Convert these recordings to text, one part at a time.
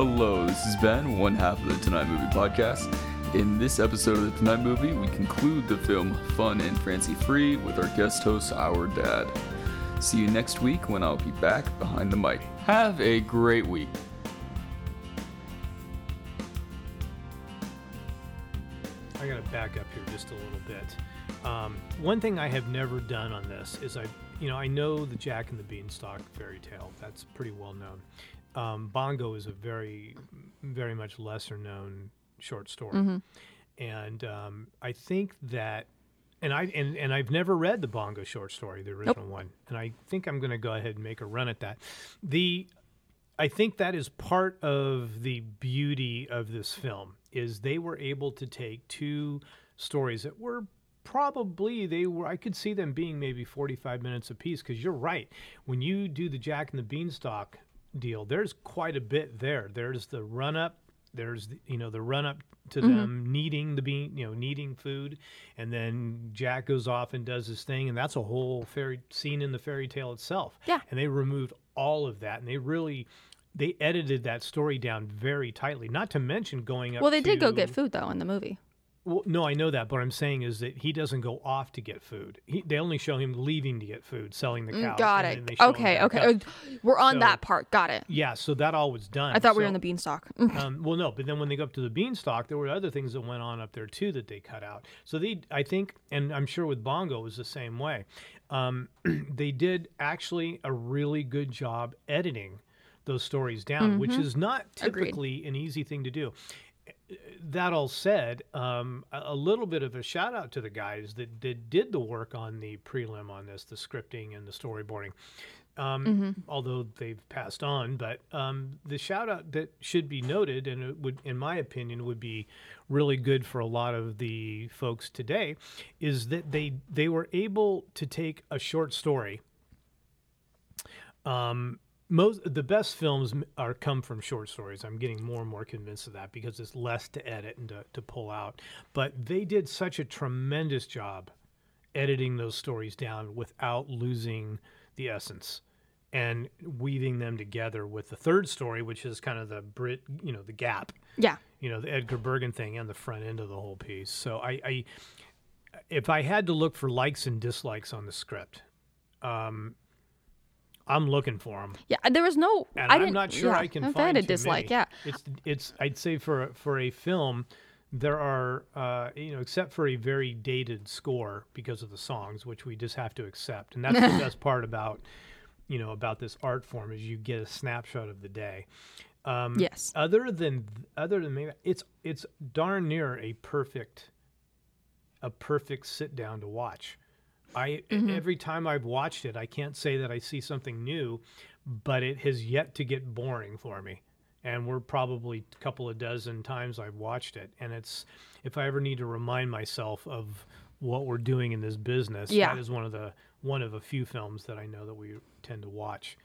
Hello, this is Ben, one half of the Tonight Movie Podcast. In this episode of the Tonight Movie, we conclude the film Fun and Fancy Free with our guest host, Our Dad. See you next week when I'll be back behind the mic. Have a great week. I got to back up here just a little bit. Um, one thing I have never done on this is I, you know, I know the Jack and the Beanstalk fairy tale. That's pretty well known. Um, Bongo is a very, very much lesser known short story, and um, I think that, and I and, and I've never read the Bongo short story, the original one, and I think I'm going to go ahead and make a run at that. The I think that is part of the beauty of this film is they were able to take two stories that were probably they were I could see them being maybe 45 minutes apiece because you're right. When you do the Jack and the Beanstalk deal. There's quite a bit there. There's the run up there's the, you know the run up to mm-hmm. them needing the bean you know needing food and then Jack goes off and does his thing and that's a whole fairy scene in the fairy tale itself. Yeah. and they removed all of that and they really they edited that story down very tightly. Not to mention going up Well, they did go get food though in the movie. Well, no, I know that, but what I'm saying is that he doesn't go off to get food. He, they only show him leaving to get food, selling the cow. Mm, Got it. they show him Okay, okay. up. Uh, We're on So- that part. Got it. Yeah, so that all was done. I thought we were in the beanstalk. um, well, no, but then when they go up to the beanstalk, there were other things that went on up there too that they cut out. So they, I think, and I'm sure with Bongo it was the same way. Um, they did actually a really good job editing those stories down, which is not Mm-hmm. Agreed. typically an easy thing to do. That all said, um, a, little bit of a shout out to the guys that, that did the work on the prelim on this, the scripting and the storyboarding um, although they've passed on. But um, the shout out that should be noted, and it would, in my opinion, would be really good for a lot of the folks today, is that they they were able to take a short story. Um, most the best films are come from short stories. I'm getting more and more convinced of that because it's less to edit and to, to pull out. But they did such a tremendous job editing those stories down without losing the essence and weaving them together with the third story, which is kind of the Brit, you know, the gap, yeah. you know, the Edgar Bergen thing and the front end of the whole piece. So I, I if I had to look for likes and dislikes on the script, um, I'm looking for them. Yeah. There was no. And I I'm didn't, not sure yeah, I can if find had a dislike. many. Yeah. It's it's I'd say for a- for a film, there are uh, you know except for a very dated score because of the songs, which we just have to accept, and that's the best part about you know about this art form is you get a snapshot of the day. Um, Yes. Other than other than maybe it's it's darn near a perfect a perfect sit down to watch. I Mm-hmm. every time I've watched it, I can't say that I see something new, but it has yet to get boring for me. And we're probably a couple of dozen times I've watched it, and it's if I ever need to remind myself of what we're doing in this business, Yeah. that is one of the one of a few films that I know that we tend to watch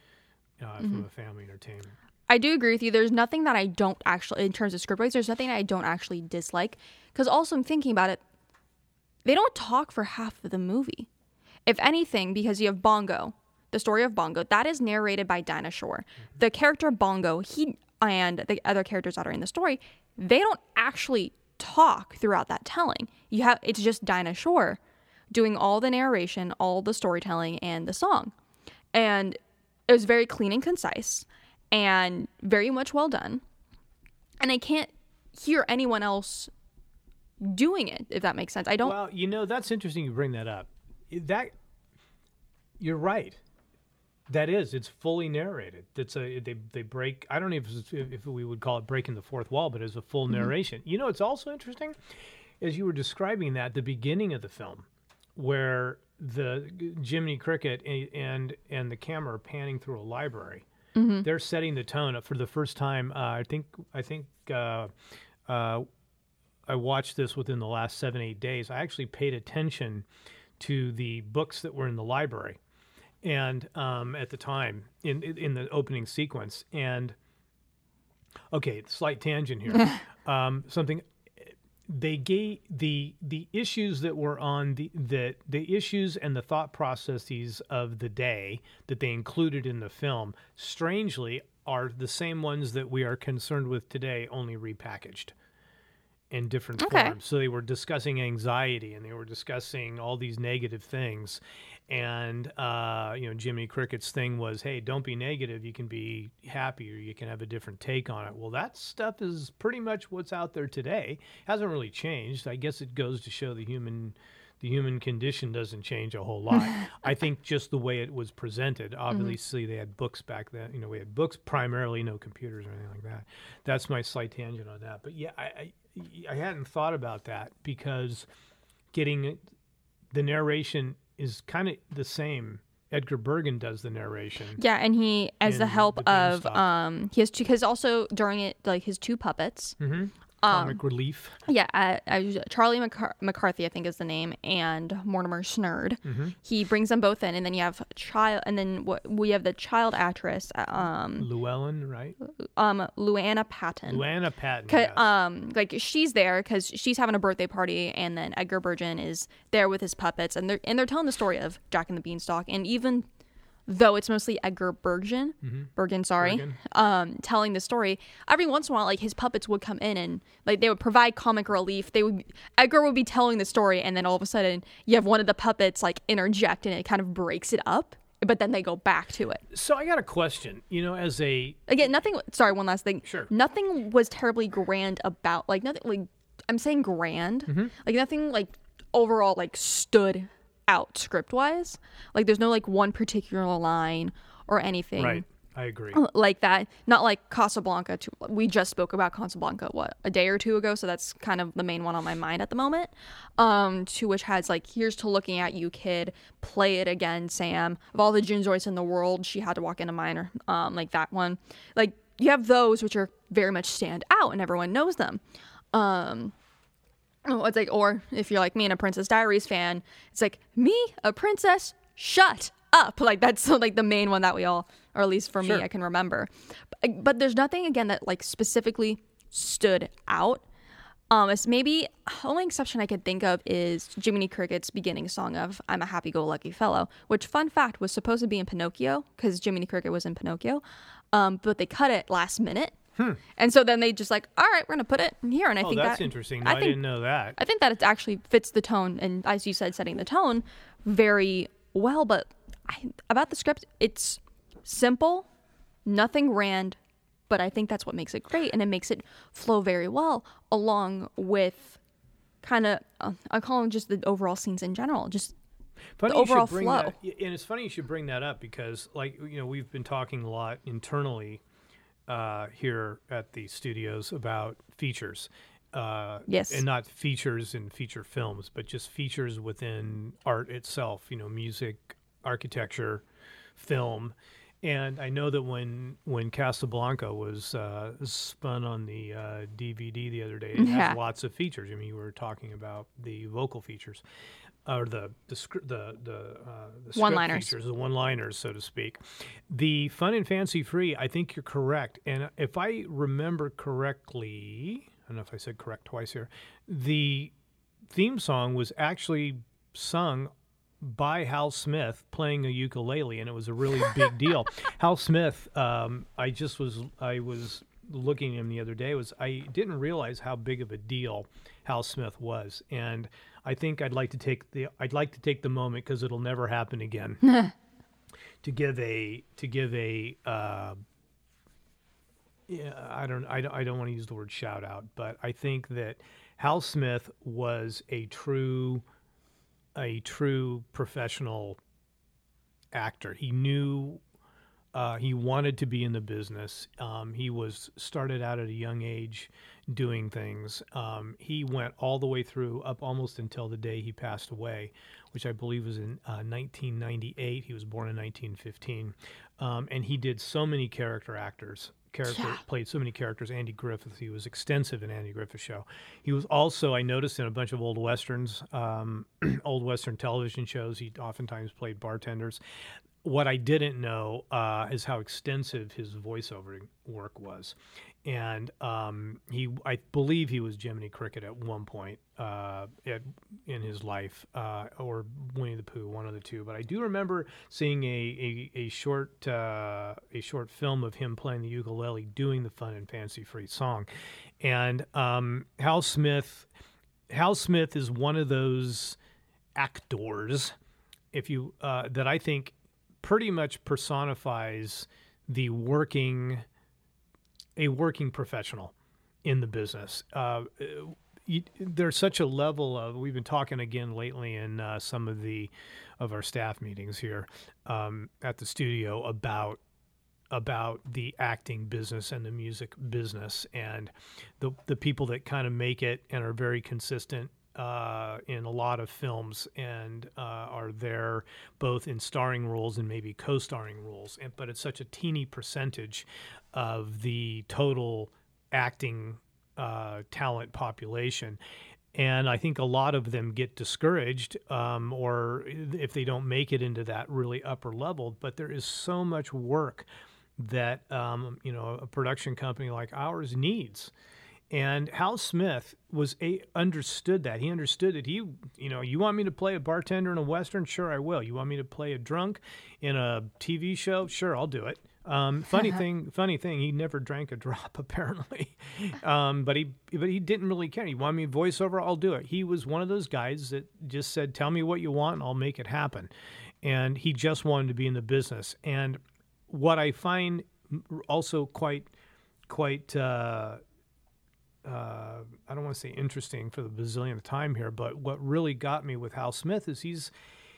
uh, Mm-hmm. from a family entertainment. I do agree with you. There's nothing that I don't actually, in terms of script wise, there's nothing I don't actually dislike. Because also, I'm thinking about it, they don't talk for half of the movie. If anything, because you have Bongo, the story of Bongo, that is narrated by Dinah Shore. Mm-hmm. The character Bongo, he and the other characters that are in the story, they don't actually talk throughout that telling. You have it's just Dinah Shore doing all the narration, all the storytelling, and the song. And it was very clean and concise and very much well done. And I can't hear anyone else doing it, if that makes sense. I don't. Well, you know that's interesting. You bring that up. That you're right. That is, it's fully narrated. It's a they they break. I don't know if it's- if we would call it breaking the fourth wall, but it's a full narration. You know, it's also interesting, as you were describing that the beginning of the film, where the Jiminy Cricket and and the camera are panning through a library. They're setting the tone for the first time. Uh, I think I think uh, uh, I watched this within the last seven, eight days. I actually paid attention to the books that were in the library, and um, at the time in in the opening sequence. And okay, slight tangent here. um, something they gave the the issues that were on the the the issues and the thought processes of the day that they included in the film strangely are the same ones that we are concerned with today, only repackaged in different Okay. forms. So they were discussing anxiety and they were discussing all these negative things. And uh, you know, Jimmy Cricket's thing was, "Hey, don't be negative. You can be happy, or you can have a different take on it." Well, that stuff is pretty much what's out there today. Hasn't really changed. I guess it goes to show the human the human condition doesn't change a whole lot. I think just the way it was presented. Obviously, they had books back then. You know, we had books primarily, no computers or anything like that. That's my slight tangent on that. But yeah, I I, I hadn't thought about that because getting the narration is kind of the same. Edgar Bergen does the narration. Yeah, and he, as the help the of, um, he has two, because also during it, like his two puppets. Mm-hmm. Um, Comic relief. Yeah, uh, uh, Charlie McCar- McCarthy, I think is the name, and Mortimer Snerd. Mm-hmm. He brings them both in, and then you have child, and then what we have the child actress, um, Llewellyn, right? um, Luana Patten. Luana Patten. yes. um like she's there because she's having a birthday party and then edgar bergen is there with his puppets and they're and they're telling the story of jack and the beanstalk and even though it's mostly edgar bergen bergen sorry Mm-hmm. Bergen. um telling the story every once in a while like his puppets would come in and like they would provide comic relief they would edgar would be telling the story and then all of a sudden you have one of the puppets like interject and it kind of breaks it up but then they go back to it so I got a question. You know, as a again nothing sorry one last thing Sure. nothing was terribly grand about like nothing like i'm saying grand Mm-hmm. like nothing like overall like stood out script wise like there's no like one particular line or anything right, I agree. like that. Not like casablanca too. we just spoke about casablanca what a day or two ago? So that's kind of the main one on my mind at the moment. Um to which has like here's to looking at you kid. Play it again sam. Of all the jinzoids in the world she had to walk into mine or um like that one. Like you have those which are very much stand out and everyone knows them. Um Oh, it's like, or if you're like me and a Princess Diaries fan, it's like me, a princess, shut up. Like that's like the main one that we all, or at least for Sure. me, I can remember. But, but there's nothing again that like specifically stood out. Um, it's maybe the only exception I could think of is Jiminy Cricket's beginning song of "I'm a Happy-Go-Lucky Fellow," which, fun fact, was supposed to be in Pinocchio because Jiminy Cricket was in Pinocchio, um, but they cut it last minute, and so then they just like, all right, we're gonna put it in here, and I Hmm. oh, think that's that interesting. No, I I, didn't know that. I think that it actually fits the tone, and as you said, setting the tone very well. But I, about the script, it's simple, nothing grand, but I think that's what makes it great, and it makes it flow very well along with kind of uh, I call them just the overall scenes in general. Just Funny the overall flow. That, and it's funny you should bring that up because, like, you know, we've been talking a lot internally uh, here at the studios about features. Uh, Yes. And not features in feature films, but just features within art itself, you know, music, architecture, film. And I know that when when Casablanca was uh, spun on the uh, DVD the other day, it Yeah. has lots of features. I mean, you were talking about the vocal features, or the the the the, uh, the One-liners. features, the one-liners, so to speak. The fun and fancy free. I think you're correct, and if I remember correctly, I don't know if I said correct twice here. The theme song was actually sung by Hal Smith playing a ukulele, and it was a really big deal. Hal Smith, um, I just was I was looking at him the other day. Was I didn't realize how big of a deal Hal Smith was, and I think I'd like to take the I'd like to take the moment because it'll never happen again. to give a to give a uh, yeah, I don't, I don't, I don't want to use the word shout out, but I think that Hal Smith was a true, a true professional actor. He knew, uh, he wanted to be in the business. Um, he was started out at a young age doing things. Um, he went all the way through up almost until the day he passed away, which I believe was in uh, 1998. He was born in 1915, um, and he did so many character actors. Character Yeah. played so many characters. Andy Griffith, he was extensive in Andy Griffith show. He was also, I noticed, in a bunch of old westerns, um, old western television shows. He oftentimes played bartenders. what I didn't know uh, is how extensive his voiceover work was, and um, he I believe he was Jiminy Cricket at one point uh, at, in his life, uh, or Winnie the Pooh, one of the two. But I do remember seeing a a, a short uh, a short film of him playing the ukulele, doing the fun and fancy free song, and um, Hal Smith. Hal Smith is one of those actors, if you uh, that I think pretty much personifies the working a working professional in the business. Uh, you, there's such a level of we've been talking again lately in uh, some of the of our staff meetings here um, at the studio about about the acting business and the music business and the the people that kind of make it and are very consistent uh, in a lot of films and uh, are there both in starring roles and maybe co-starring roles. And, but it's such a teeny percentage of the total acting uh, talent population. And I think a lot of them get discouraged, um, or if they don't make it into that really upper level. But there is so much work that um, you know a production company like ours needs and Hal Smith was a understood that. He understood that he, you know, you want me to play a bartender in a western? Sure, I will. You want me to play a drunk in a TV show? Sure, I'll do it. Um, funny thing, funny thing, he never drank a drop apparently, um, but he but he didn't really care. He wanted me voiceover, I'll do it. He was one of those guys that just said, "Tell me what you want, and I'll make it happen," and he just wanted to be in the business. And what I find also quite quite uh, uh, I don't want to say interesting for the bazillionth time here, but what really got me with Hal Smith is he's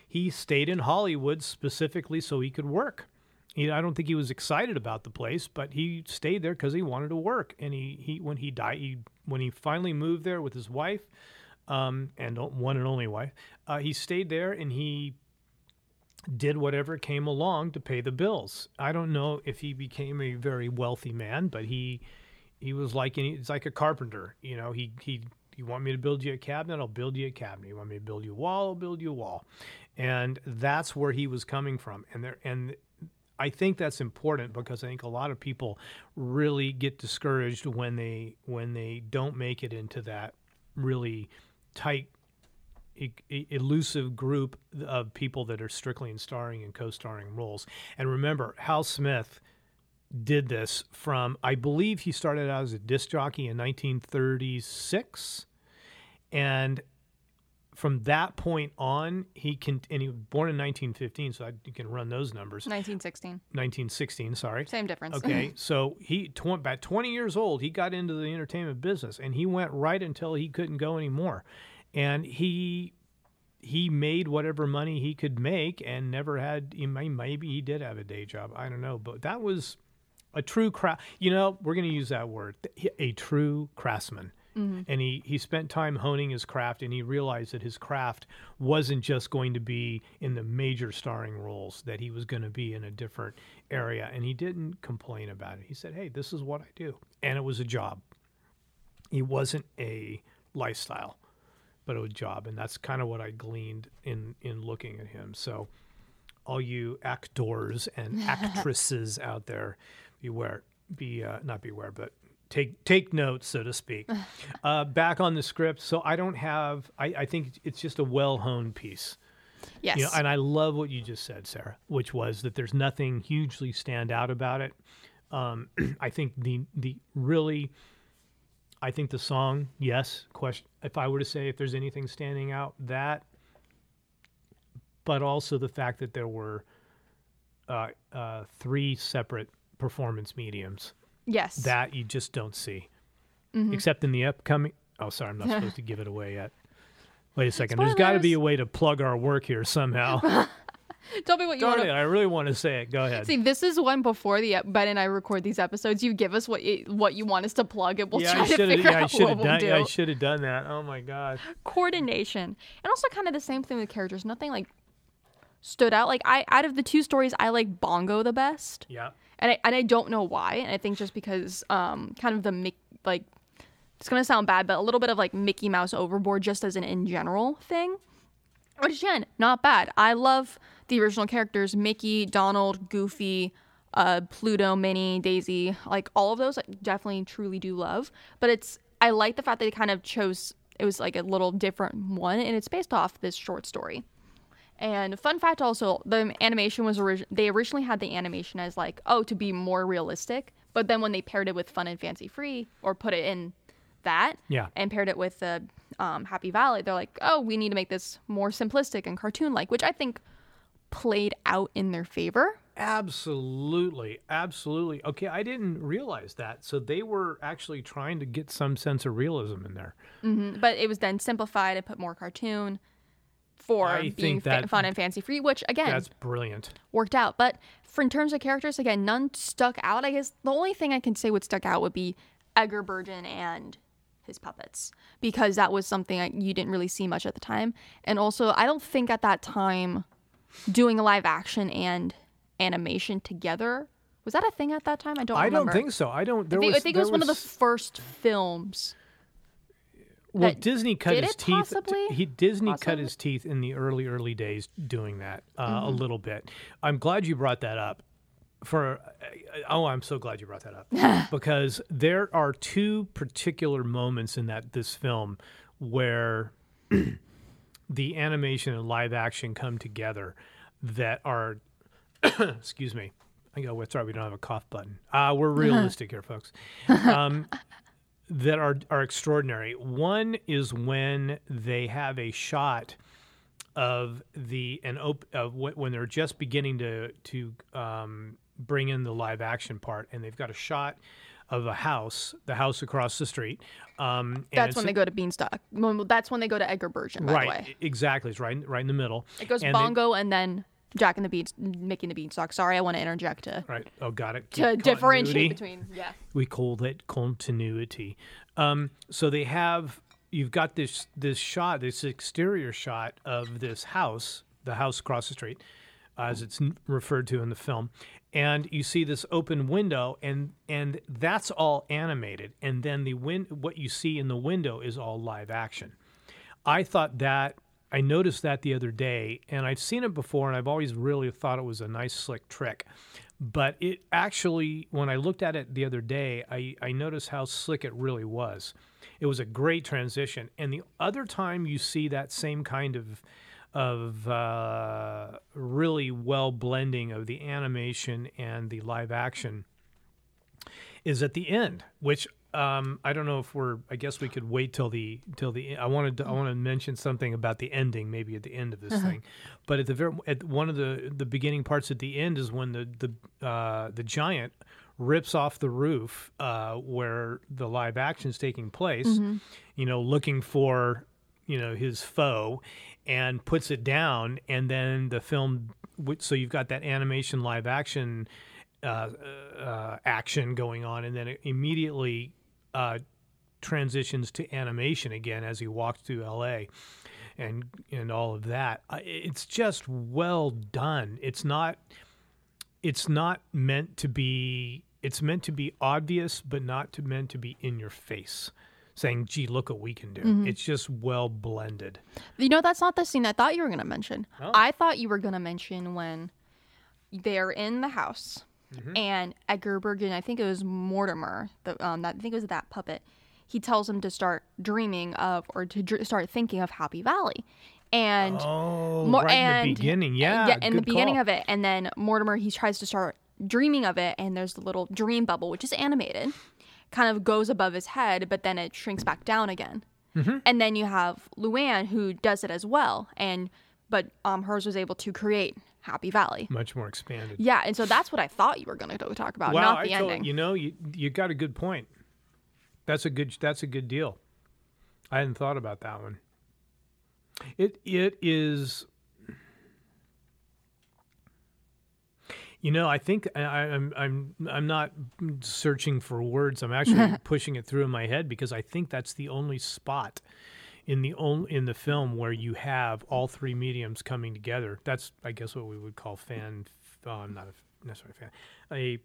he stayed in Hollywood specifically so he could work. He, I don't think he was excited about the place, but he stayed there because he wanted to work. And he, he when he died, he, when he finally moved there with his wife, um, and one and only wife, uh, he stayed there and he did whatever came along to pay the bills. I don't know if he became a very wealthy man, but he he was like any, it's like a carpenter. You know, he he you want me to build you a cabinet, I'll build you a cabinet. You want me to build you a wall, I'll build you a wall. And that's where he was coming from. And there and I think that's important because I think a lot of people really get discouraged when they when they don't make it into that really tight elusive group of people that are strictly in starring and co-starring roles. And remember, Hal Smith did this from, I believe he started out as a disc jockey in 1936. And from that point on, he can, and he was born in 1915, so I, you can run those numbers. 1916. 1916, sorry. Same difference. Okay, so he, tw- about 20 years old, he got into the entertainment business, and he went right until he couldn't go anymore. And he he made whatever money he could make and never had maybe he did have a day job i don't know but that was a true craft. You know, we're going to use that word. A true craftsman. Mm-hmm. And he, he spent time honing his craft and he realized that his craft wasn't just going to be in the major starring roles, that he was going to be in a different area. And he didn't complain about it. He said, hey, this is what I do. And it was a job. It wasn't a lifestyle, but a job. And that's kind of what I gleaned in, in looking at him. So, all you actors and actresses out there, beware, be uh, not beware, but take take notes, so to speak. uh, back on the script, so I don't have. I, I think it's just a well honed piece. Yes. You know, and I love what you just said, Sarah, which was that there's nothing hugely stand out about it. Um, I think the the really, I think the song, yes. Question: If I were to say if there's anything standing out, that, but also the fact that there were uh, uh, three separate performance mediums. Yes. That you just don't see. Mm-hmm. Except in the upcoming. Oh, sorry, I'm not supposed to give it away yet. Wait a second. Spoilers. There's got to be a way to plug our work here somehow. Tell me what you Darn want. It, I really want to say it. Go ahead. See, this is one before the Ben and I record these episodes. You give us what you, what you want us to plug, and we'll yeah, try to figure yeah, out what done, we'll do. I should have done that. Oh my god. Coordination, and also kind of the same thing with characters. Nothing like stood out. Like I, out of the two stories, I like Bongo the best. Yeah and I and I don't know why. And I think just because um kind of the like it's gonna sound bad, but a little bit of like Mickey Mouse overboard just as an in general thing. Which again, not bad. I love the original characters Mickey, Donald, Goofy, uh, Pluto, Minnie, Daisy, like all of those, I definitely truly do love. But it's I like the fact that they kind of chose it was like a little different one, and it's based off this short story. And fun fact also, the animation was origin- they originally had the animation as like oh to be more realistic, but then when they paired it with Fun and Fancy Free or put it in that Yeah. and paired it with the um, Happy Valley, they're like oh we need to make this more simplistic and cartoon like, which I think played out in their favor. Absolutely, absolutely. Okay, I didn't realize that. So they were actually trying to get some sense of realism in there. but it was then simplified and put more cartoon for I being think fa- fun and fancy free, which again That's brilliant. worked out. But for in terms of characters, again, none stuck out. I guess the only thing I can say would stuck out would be Edgar Bergen and his puppets because that was something I, you didn't really see much at the time. And also, I don't think at that time doing live action and animation together was that a thing at that time. I don't. I remember. don't think so. I don't. There I think, was, I think it there was, one of the first films. Well, Disney cut did his it teeth. possibly? He Disney cut his teeth in the early early days doing that uh, Mm-hmm. a little bit. I'm glad you brought that up. For oh, I'm so glad you brought that up because there are two particular moments in that this film where the animation and live action come together that are excuse me. I go, well, sorry, we don't have a cough button. Uh, we're realistic here, folks. Um, that are are extraordinary. One is when they have a shot of the an op- of wh- when they're just beginning to to um, bring in the live action part, and they've got a shot of a house, the house across the street. Um, and That's when they go to Beanstalk. Well, That's when they go to Edgar Bergen, By right, the way, exactly. It's right, right in the middle. it goes And they- Bongo and then Jack and the Beans, Mickey and the Beanstalk. Sorry, I want to interject to right. Oh, got it. to differentiate between yeah. we call that continuity. Um, so they have you've got this this shot, this exterior shot of this house, the house across the street, as it's referred to in the film, and you see this open window, and and that's all animated, and then the win- what you see in the window is all live action. I thought that I noticed that the other day, and I've seen it before, and I've always really thought it was a nice, slick trick. But it actually, when I looked at it the other day, I, I noticed how slick it really was. It was a great transition. And the other time you see that same kind of of uh, really well blending of the animation and the live action is at the end, which um, I don't know if we're. I guess we could wait till the till the. I wanted to, I want to mention something about the ending, maybe at the end of this thing, but at the very at one of the the beginning parts at the end is when the the uh, the giant rips off the roof uh, where the live action is taking place. You know, looking for you know his foe, and puts it down, and then the film. So you've got that animation live action uh, uh, action going on, and then it immediately uh, transitions to animation again as he walks through L.A. and and all of that. It's just well done. It's not it's not meant to be. It's meant to be obvious, but not to meant to be in your face. Saying, "Gee, look what we can do." It's just well blended. You know, that's not the scene I thought you were going to mention. I thought you were going to mention when they're in the house and Edgar Bergen, I think it was Mortimer, the, um, that, I think it was that puppet, he tells him to start dreaming of or to dr- start thinking of Happy Valley. And Oh, right in the beginning, yeah, yeah, in the beginning call. of it, and then Mortimer he tries to start dreaming of it, and there's the little dream bubble, which is animated, kind of goes above his head, but then it shrinks back down again. Mm-hmm. And then you have Luann who does it as well, and but um hers was able to create Happy Valley. much more expanded. Yeah, and so that's what I thought you were going to talk about, Wow, not I the told- ending. you know, you you got a good point. That's a good that's a good deal. I hadn't thought about that one. It it is. You know, I think I, I'm I'm I'm not searching for words. I'm actually pushing it through in my head because I think that's the only spot in the only in the film where you have all three mediums coming together. That's I guess what we would call fan. I'm not a necessarily fan. A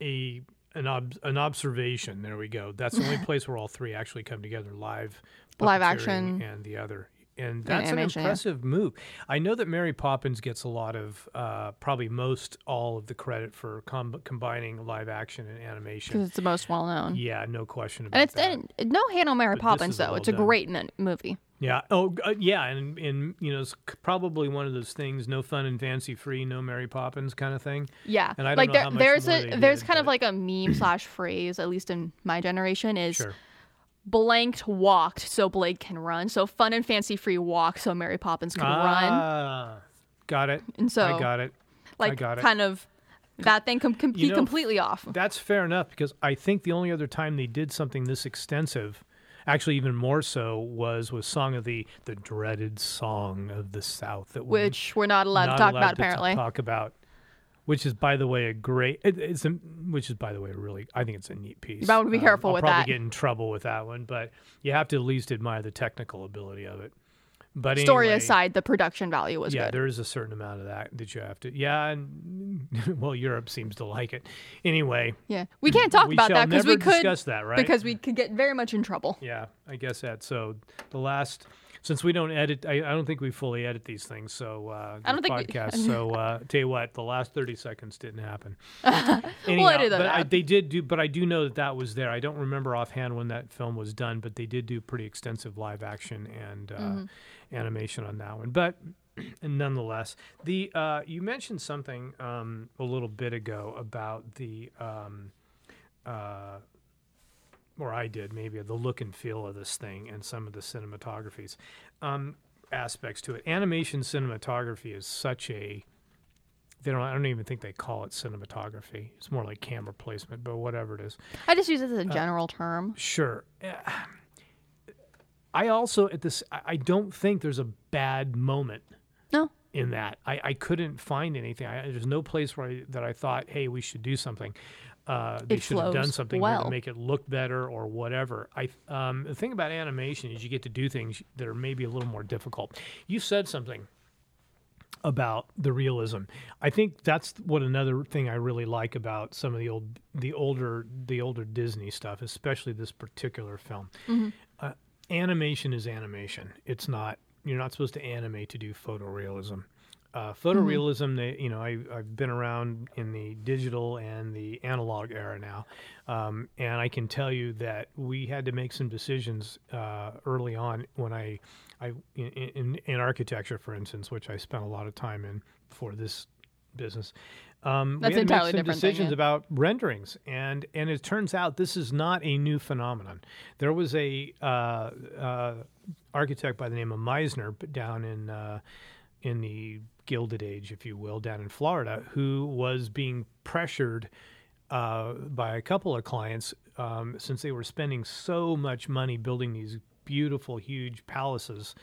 a an ob, an observation. There we go. That's the only place where all three actually come together: live, Live action. and the other. And that's an animation, yeah. impressive move. I know that Mary Poppins gets a lot of uh, probably most all of the credit for com- combining live action and animation because it's the most well known. Yeah, no question about it. And it's that. and no hate on Mary But Poppins though. well It's a done. great n- movie. Yeah. Oh, uh, yeah. And, and you know, it's probably one of those things: no fun and fancy free, no Mary Poppins kind of thing. Yeah, And I don't like know there, how much there's a there's did, kind of like a meme slash phrase, at least in my generation, is Sure. Blanked walked so Blake can run. So fun and fancy free walk so Mary Poppins can run. Ah, got it. And so, I got it. Like got it. kind of that thing can, You be know, completely off. That's fair enough because I think the only other time they did something this extensive, actually even more so, was with Song of the the dreaded Song of the South that we're Which we're not allowed not to talk allowed about to apparently. talk about. Which is, by the way, a great. It, it's a, which is, by the way, really. I think it's a neat piece. might wanna be Um, careful I'll with probably that. get in trouble with that one, but you have to at least admire the technical ability of it. But Story anyway, aside, the production value was yeah, good. there is a certain amount of that that you have to. Yeah, and well, Europe seems to like it. Anyway, Yeah, we can't talk we about that because we could discuss that, right? because we could get very much in trouble. yeah, I guess that. So the last, since we don't edit, I, I don't think we fully edit these things. So uh, I don't think we- so uh, tell you what, the last thirty seconds didn't happen. Anyhow, edit that but I, they did do. But I do know that that was there. I don't remember offhand when that film was done, but they did do pretty extensive live action and uh, Mm-hmm. animation on that one. But and nonetheless, the uh, you mentioned something um, a little bit ago about the. Um, uh, or I did maybe the look and feel of this thing and some of the cinematographies um, aspects to it. Animation cinematography is such a they don't I don't even think they call it cinematography. It's more like camera placement, but whatever it is. I just use it Uh, as a general term. Sure. Uh, I also at this I I don't think there's a bad moment No, in that. I, I couldn't find anything. I, there's no place where I, that I thought, hey, we should do something. Uh, they It should have done something here to make it look better or whatever. I um, the thing about animation is you get to do things that are maybe a little more difficult. You said something about the realism. I think that's what another thing I really like about some of the old, the older, the older Disney stuff, especially this particular film. Uh, animation is animation. It's not. You're not supposed to animate to do photorealism. Uh, photorealism, they, you know, I, I've been around in the digital and the analog era now, um, and I can tell you that we had to make some decisions uh, early on when I, I in, in, in architecture, for instance, which I spent a lot of time in for this business. Um, That's we had to make some different thing, decisions yeah. about renderings, and and it turns out this is not a new phenomenon. There was a uh, uh, architect by the name of Mizner down in uh, in the Gilded Age, if you will, down in Florida, who was being pressured uh, by a couple of clients um, since they were spending so much money building these beautiful, huge palaces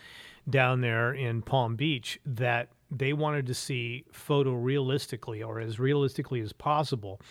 down there in Palm Beach that they wanted to see photorealistically or as realistically as possible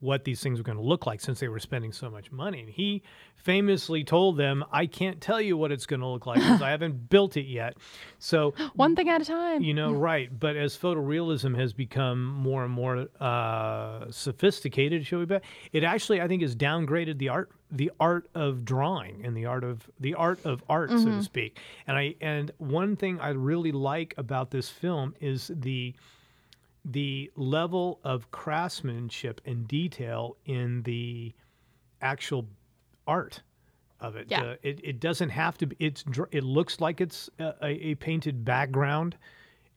what these things were going to look like since they were spending so much money. And he famously told them, I can't tell you what it's going to look like because I haven't built it yet. So one thing at a time. you know, right. But as photorealism has become more and more uh, sophisticated, shall we bet, it actually, I think, has downgraded the art, the art of drawing and the art of the art of art, so to speak. And I and one thing I really like about this film is the the level of craftsmanship and detail in the actual art of it. Yeah. Uh, it, it doesn't have to be. it's, it looks like it's a, a, a painted background,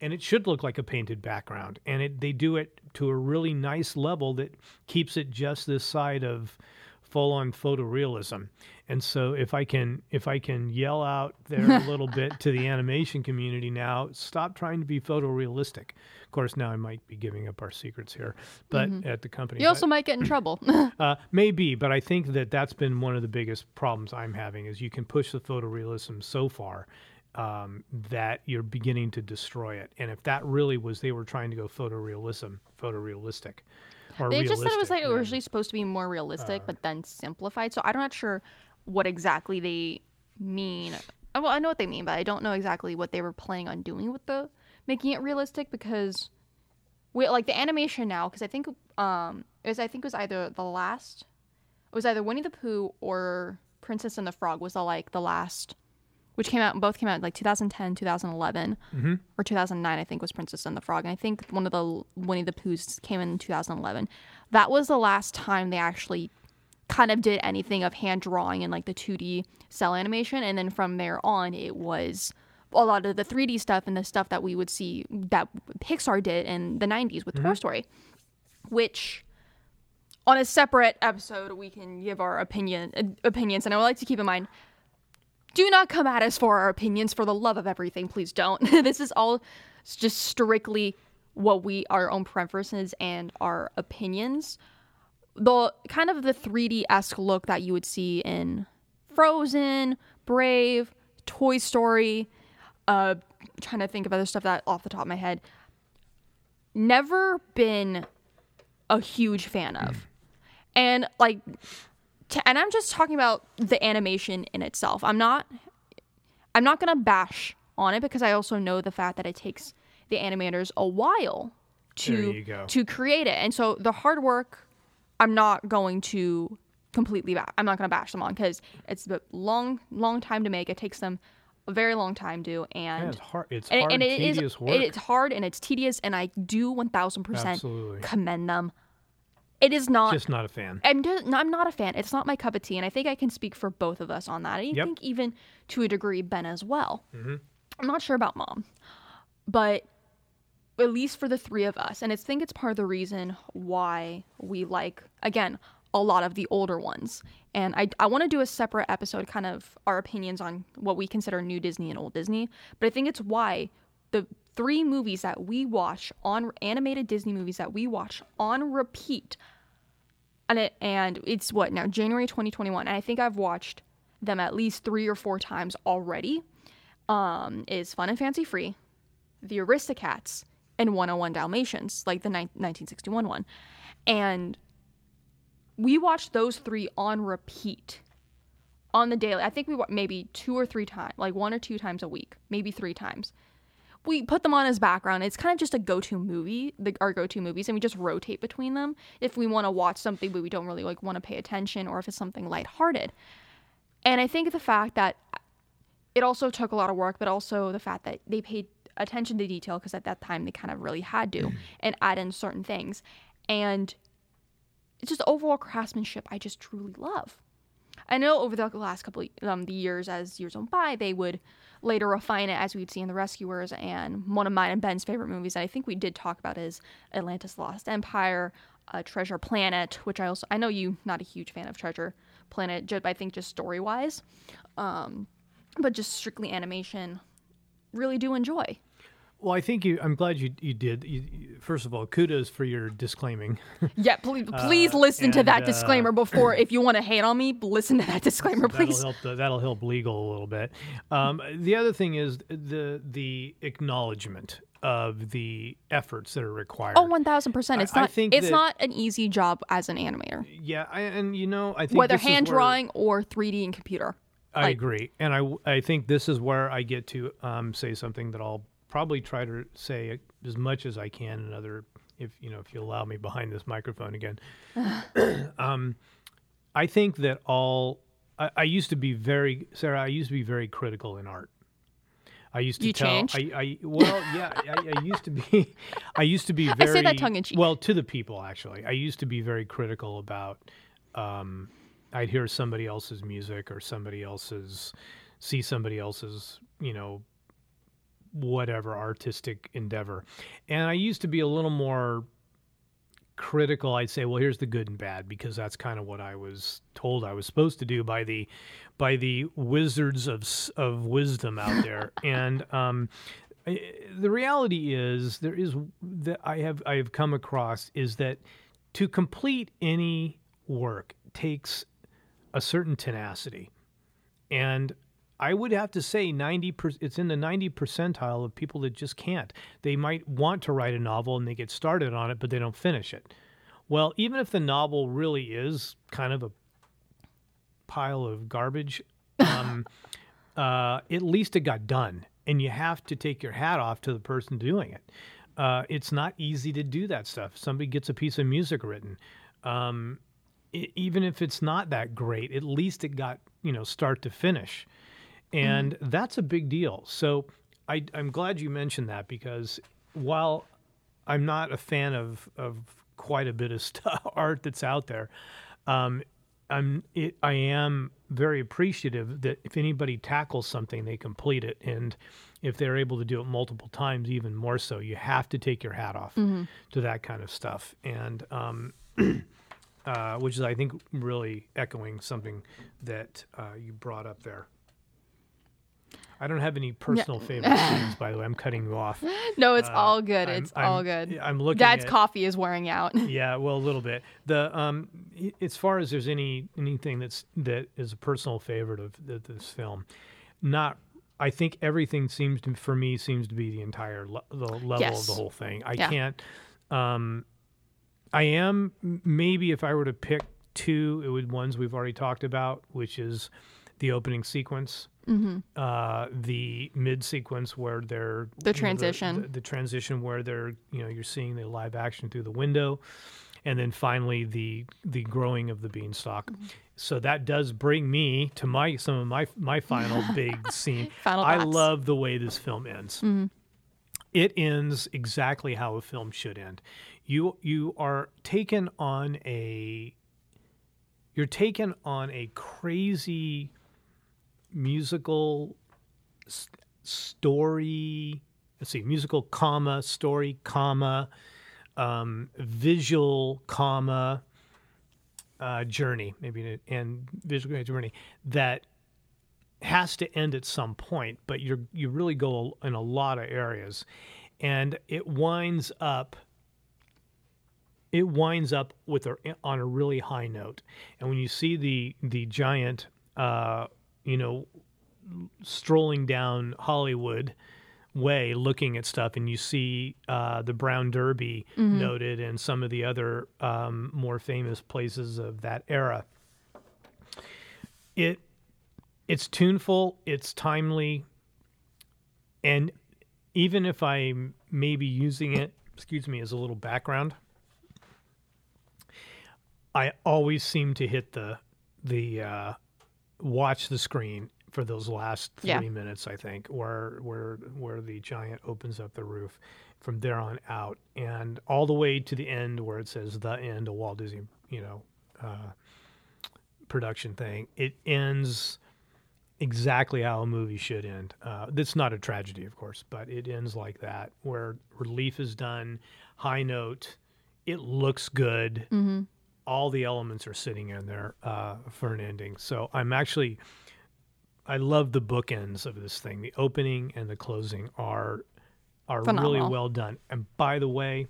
and it should look like a painted background. And it they do it to a really nice level that keeps it just this side of full on photorealism. And so if I can if I can yell out there a little bit to the animation community now, stop trying to be photorealistic. Of course, now I might be giving up our secrets here, but at the company. you but- also might get in trouble. uh, maybe, but I think that that's been one of the biggest problems I'm having is you can push the photorealism so far um, that you're beginning to destroy it. And if that really was they were trying to go photorealism, photorealistic, they just said it was like realistic, then- originally supposed to be more Uh. realistic, but then simplified. So I'm not sure what exactly they mean. Uh, Well, I know what they mean, but I don't know exactly what they were planning on doing with the making it realistic because we like the animation now because I think um it was I think it was either the last it was either Winnie the Pooh or Princess and the Frog was the like the last which came out both came out like 2010, 2011, Mm-hmm. or 2009. I think was Princess and the Frog, and I think one of the Winnie the Poohs came in 2011. That was the last time they actually kind of did anything of hand drawing and like the 2D cel animation, and then from there on, it was a lot of the 3D stuff and the stuff that we would see that Pixar did in the 90s with Toy Story, which on a separate episode we can give our opinion uh, opinions and i would like to keep in mind do not come at us for our opinions for the love of everything please don't. This is all just strictly what we our own preferences and our opinions. The kind of the 3d-esque look that you would see in frozen brave toy story uh trying to think of other stuff that off the top of my head never been a huge fan of. And like and i'm just talking about the animation in itself i'm not i'm not gonna bash on it because i also know the fact that it takes the animators a while to to create it and so the hard work i'm not going to completely ba- i'm not gonna bash them on because it's a long long time to make it takes them a very long time to and Yeah, it's hard. It's and, hard, and it is tedious work. it's hard and it's tedious and i do 1000% Absolutely. commend them it is not Just not a fan. I'm just, I'm not a fan. It's not my cup of tea, and I think I can speak for both of us on that. I Yep. think even to a degree Ben as well. Mm-hmm. I'm not sure about mom, but at least for the three of us, and I think it's part of the reason why we like again a lot of the older ones. And I I want to do a separate episode, kind of our opinions on what we consider new Disney and old Disney. But I think it's why the three movies that we watch on animated Disney movies that we watch on repeat and it and it's what now January 2021 and I think I've watched them at least 3 or 4 times already um is Fun and Fancy Free, The Aristocats and 101 Dalmatians, like the ni- 1961 one. And we watched those 3 on repeat on the daily. I think we maybe 2 or 3 times, like one or two times a week, maybe 3 times we put them on as background. It's kind of just a go-to movie, the, our go-to movies, and we just rotate between them if we want to watch something but we don't really like want to pay attention, or if it's something lighthearted. And I think the fact that it also took a lot of work, but also the fact that they paid attention to detail because at that time they kind of really had to, and add in certain things, and it's just overall craftsmanship I just truly love. I know over the last couple of um, the years, as years went by, they would later refine it, as we'd see in The Rescuers. And one of mine and Ben's favorite movies that I think we did talk about is Atlantis: Lost Empire, uh, Treasure Planet, which I also I know you not a huge fan of Treasure Planet, but I think just story wise, um, but just strictly animation, really do enjoy. Well, I think you. I'm glad you you did. You, you- first of all, kudos for your disclaiming. Yeah, please, please listen to that uh, disclaimer before. If you want to hate on me, listen to that disclaimer, please. That'll help. The, that'll help legal a little bit. Um, the other thing is the the acknowledgement of the efforts that are required. Oh, one thousand percent. It's I- I not. think it's that- not an easy job as an animator, yeah, I, and you know, I think whether hand drawing or three D and computer. I like- agree, and I I think this is where I get to um, say something that I'll probably try to say as much as I can. Another, if you know, if you allow me behind this microphone again, um, I think that all I, I used to be very Sarah. I used to be very critical in art. I used to You tell. changed? I, I well, yeah. I, I used to be. I used to be very. say that tongue-in-cheek. Well, to the people actually. I used to be very critical about. Um, I'd hear somebody else's music or somebody else's, see somebody else's, you know, whatever artistic endeavor, and I used to be a little more critical. I'd say, well, here's the good and bad because that's kind of what I was told I was supposed to do by the by the wizards of of wisdom out there, and um, I- the reality is there is that I have I have come across is that to complete any work takes a certain tenacity, and I would have to say 90 per, it's in the 90 percentile of people that just can't. They might want to write a novel and they get started on it but they don't finish it. Well, even if the novel really is kind of a pile of garbage, um, uh, at least it got done. And you have to take your hat off to the person doing it. Uh, it's not easy to do that stuff. Somebody gets a piece of music written. Um, e- even if it's not that great, at least it got, you know, start to finish. And that's a big deal. So I, I'm glad you mentioned that because while I'm not a fan of of quite a bit of stuff, art that's out there, um, I'm it, I am very appreciative that if anybody tackles something, they complete it, and if they're able to do it multiple times, even more so. You have to take your hat off to that kind of stuff, and um, uh, which is I think really echoing something that uh, you brought up there. I don't have any personal favorite scenes, by the way. I'm cutting you off. No, it's Uh, all good. I'm- it's I'm- all good. I'm looking Dad's at- coffee is wearing out. Yeah, well, a little bit. The um, as far as there's any anything that's that is a personal favorite of th- this film, not. I think everything seems to for me seems to be the entire le- the level of the whole thing. I Yeah. can't. Um, I am maybe if I were to pick two, it would ones we've already talked about, which is the opening sequence, uh, the mid sequence where they're The you know, transition. the, the transition where they're you know you're seeing the live action through the window, and then finally the the growing of the beanstalk. Mm-hmm. So that does bring me to my some of my my final big scene. Final I thoughts. Mm-hmm. love the way this film ends. It ends exactly how a film should end. You you are taken on a you're taken on a crazy musical s- story let's see musical comma story comma um, visual comma uh, journey maybe and visual journey that has to end at some point but you're you really go in a lot of areas and it winds up it winds up with a, on a really high note. And when you see the the giant, uh, you know, strolling down Hollywood way, looking at stuff, and you see uh, the Brown Derby noted and some of the other um, more famous places of that era, it it's tuneful, it's timely, and even if I'm maybe using it, excuse me, as a little background. I always seem to hit the the uh, watch the screen for those last three Yeah. minutes. I think where where where the giant opens up the roof. From there on out, and all the way to the end where it says the end, a Walt Disney, you know, uh, production thing. It ends exactly how a movie should end. Uh, that's not a tragedy, of course, but it ends like that, where relief is done, high note. It looks good all the elements are sitting in there uh, for an ending. So I'm actually, I love the bookends of this thing. The opening and the closing are are really well done. And by the way,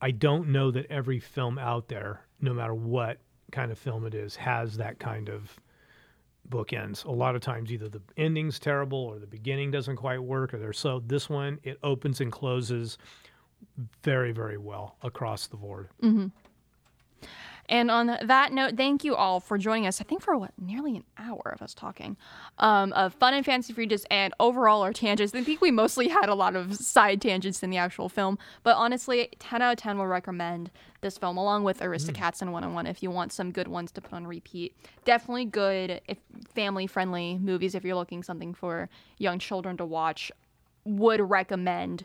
I don't know that every film out there, no matter what kind of film it is, has that kind of bookends. A lot of times, either the ending's terrible or the beginning doesn't quite work, or so this one it opens and closes very very well across the board. And on that note, thank you all for joining us. I think for what nearly an hour of us talking um, of fun and fancy just and overall our tangents. I think we mostly had a lot of side tangents in the actual film, but honestly, ten out of ten will recommend this film along with Aristocats and One on One if you want some good ones to put on repeat. Definitely good if family friendly movies if you're looking something for young children to watch. Would recommend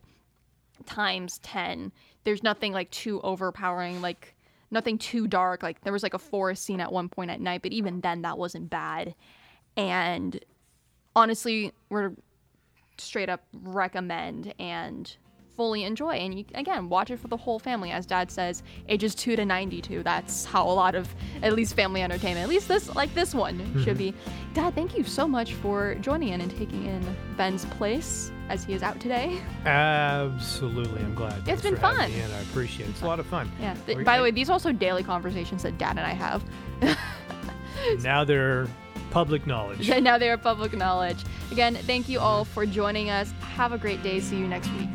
times 10 there's nothing like too overpowering like nothing too dark. Like there was like a forest scene at one point at night but even then that wasn't bad. And honestly we're straight up recommend and fully enjoy and you again watch it for the whole family as dad says ages 2 to 92 that's how a lot of at least family entertainment at least this like this one should mm-hmm. be dad thank you so much for joining in and taking in ben's place as he is out today Absolutely, I'm glad. It's been fun. in. I appreciate it. It's a lot of fun. Yeah. Th- by the way, these are also daily conversations that Dad and I have. now they're public knowledge. And now they are public knowledge. Again, thank you all for joining us. Have a great day. See you next week.